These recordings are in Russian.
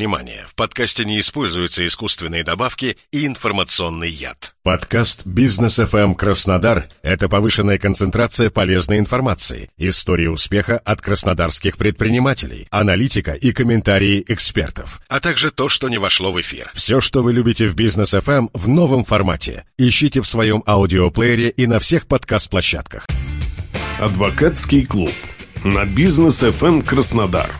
внимание, в подкасте не используются искусственные добавки и информационный яд. Подкаст «Бизнес FM Краснодар» — это повышенная концентрация полезной информации, истории успеха от краснодарских предпринимателей, аналитика и комментарии экспертов, а также то, что не вошло в эфир. Все, что вы любите в «Бизнес FM» в новом формате. Ищите в своем аудиоплеере и на всех подкаст-площадках. Адвокатский клуб на «Бизнес FM Краснодар».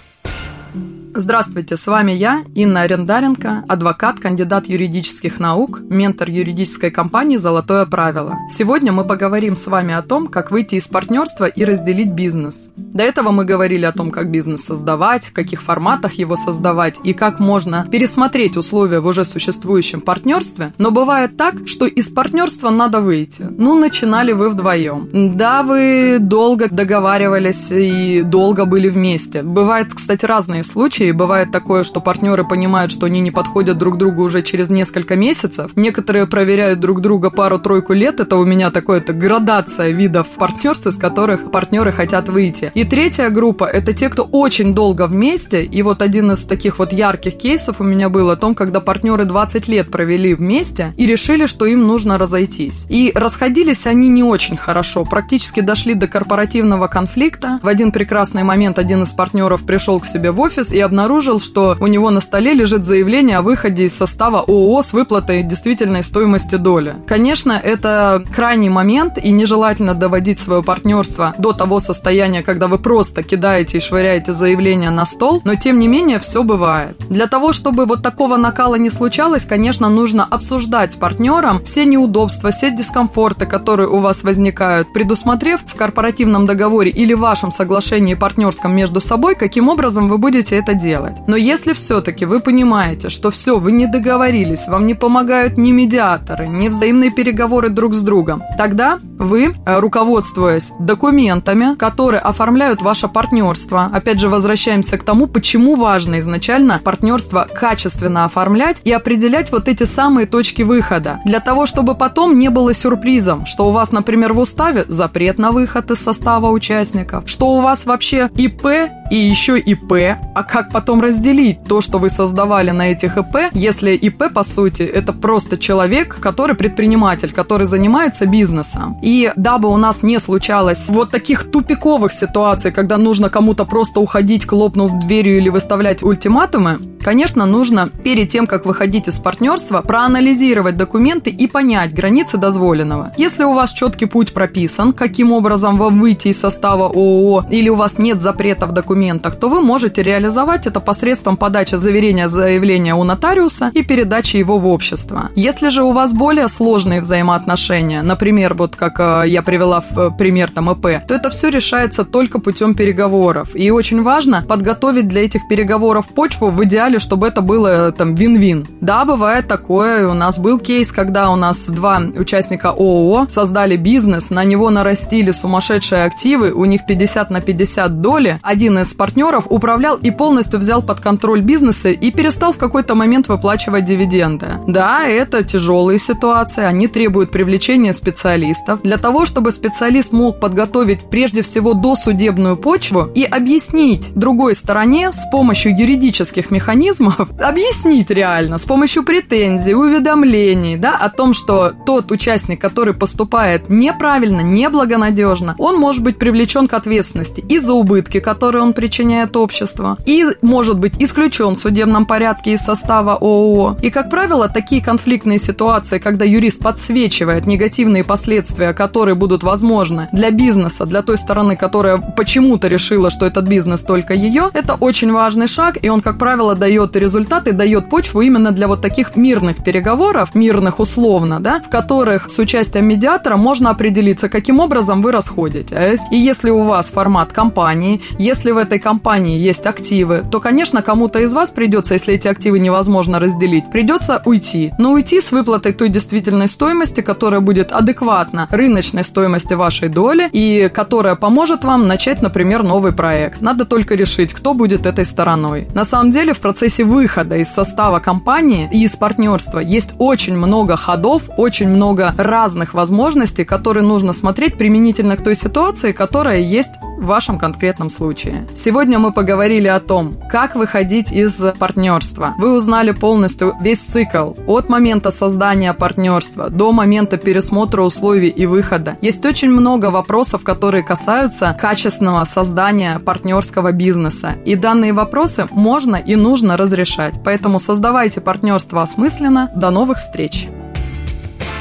Здравствуйте, с вами я, Инна Арендаренко, адвокат, кандидат юридических наук, ментор юридической компании «Золотое правило». Сегодня мы поговорим с вами о том, как выйти из партнерства и разделить бизнес. До этого мы говорили о том, как бизнес создавать, в каких форматах его создавать и как можно пересмотреть условия в уже существующем партнерстве. Но бывает так, что из партнерства надо выйти. Ну, начинали вы вдвоем. Да, вы долго договаривались и долго были вместе. Бывают, кстати, разные случаи. Бывает такое, что партнеры понимают, что они не подходят друг другу уже через несколько месяцев. Некоторые проверяют друг друга пару-тройку лет. Это у меня такое-то градация видов партнерства, из которых партнеры хотят выйти. И третья группа – это те, кто очень долго вместе. И вот один из таких вот ярких кейсов у меня был о том, когда партнеры 20 лет провели вместе и решили, что им нужно разойтись. И расходились они не очень хорошо. Практически дошли до корпоративного конфликта. В один прекрасный момент один из партнеров пришел к себе в офис и обнаружил, что у него на столе лежит заявление о выходе из состава ООО с выплатой действительной стоимости доли. Конечно, это крайний момент, и нежелательно доводить свое партнерство до того состояния, когда вы просто кидаете и швыряете заявление на стол, но тем не менее все бывает. Для того, чтобы вот такого накала не случалось, конечно, нужно обсуждать с партнером все неудобства, все дискомфорты, которые у вас возникают, предусмотрев в корпоративном договоре или вашем соглашении партнерском между собой, каким образом вы будете это делать. Но если все-таки вы понимаете, что все, вы не договорились, вам не помогают ни медиаторы, ни взаимные переговоры друг с другом, тогда вы, э, руководствуясь документами, которые оформляют ваше партнерство, опять же возвращаемся к тому, почему важно изначально партнерство качественно оформлять и определять вот эти самые точки выхода, для того, чтобы потом не было сюрпризом, что у вас, например, в уставе запрет на выход из состава участников, что у вас вообще ИП и еще ИП, а как потом разделить то, что вы создавали на этих ИП, если ИП, по сути, это просто человек, который предприниматель, который занимается бизнесом. И дабы у нас не случалось вот таких тупиковых ситуаций, когда нужно кому-то просто уходить, хлопнув дверью или выставлять ультиматумы, конечно, нужно перед тем, как выходить из партнерства, проанализировать документы и понять границы дозволенного. Если у вас четкий путь прописан, каким образом вам выйти из состава ООО, или у вас нет запрета в документах, то вы можете реализовать это посредством подачи заверения заявления у нотариуса и передачи его в общество. Если же у вас более сложные взаимоотношения, например, вот как э, я привела в э, пример там ИП, то это все решается только путем переговоров. И очень важно подготовить для этих переговоров почву в идеале, чтобы это было э, там вин-вин. Да, бывает такое. У нас был кейс, когда у нас два участника ООО создали бизнес, на него нарастили сумасшедшие активы, у них 50 на 50 доли. Один из партнеров управлял и полностью взял под контроль бизнеса и перестал в какой-то момент выплачивать дивиденды. Да, это тяжелые ситуации, они требуют привлечения специалистов. Для того, чтобы специалист мог подготовить прежде всего досудебную почву и объяснить другой стороне с помощью юридических механизмов, объяснить реально с помощью претензий, уведомлений, да, о том, что тот участник, который поступает неправильно, неблагонадежно, он может быть привлечен к ответственности и за убытки, которые он причиняет обществу, и может быть исключен в судебном порядке из состава ООО. И, как правило, такие конфликтные ситуации, когда юрист подсвечивает негативные последствия, которые будут возможны для бизнеса, для той стороны, которая почему-то решила, что этот бизнес только ее, это очень важный шаг, и он, как правило, дает результаты, дает почву именно для вот таких мирных переговоров, мирных условно, да, в которых с участием медиатора можно определиться, каким образом вы расходитесь. И если у вас формат компании, если в этой компании есть активы, то, конечно, кому-то из вас придется, если эти активы невозможно разделить, придется уйти. Но уйти с выплатой той действительной стоимости, которая будет адекватна рыночной стоимости вашей доли и которая поможет вам начать, например, новый проект. Надо только решить, кто будет этой стороной. На самом деле, в процессе процессе выхода из состава компании и из партнерства есть очень много ходов, очень много разных возможностей, которые нужно смотреть применительно к той ситуации, которая есть в вашем конкретном случае. Сегодня мы поговорили о том, как выходить из партнерства. Вы узнали полностью весь цикл от момента создания партнерства до момента пересмотра условий и выхода. Есть очень много вопросов, которые касаются качественного создания партнерского бизнеса. И данные вопросы можно и нужно разрешать. Поэтому создавайте партнерство осмысленно. До новых встреч!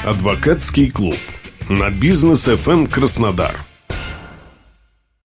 Адвокатский клуб на бизнес FM Краснодар.